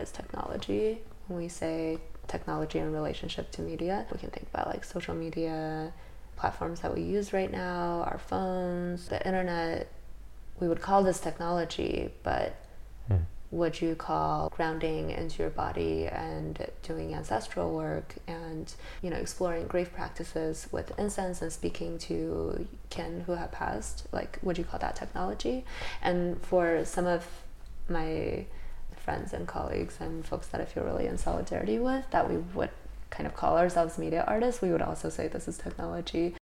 is technology. When we say technology in relationship to media, we can think about like social media, platforms that we use right now, our phones, the internet. We would call this technology, but Hmm. would you call grounding into your body and doing ancestral work and you know exploring grave practices with incense and speaking to kin who have passed like would you call that technology and for some of my friends and colleagues and folks that i feel really in solidarity with that we would kind of call ourselves media artists we would also say this is technology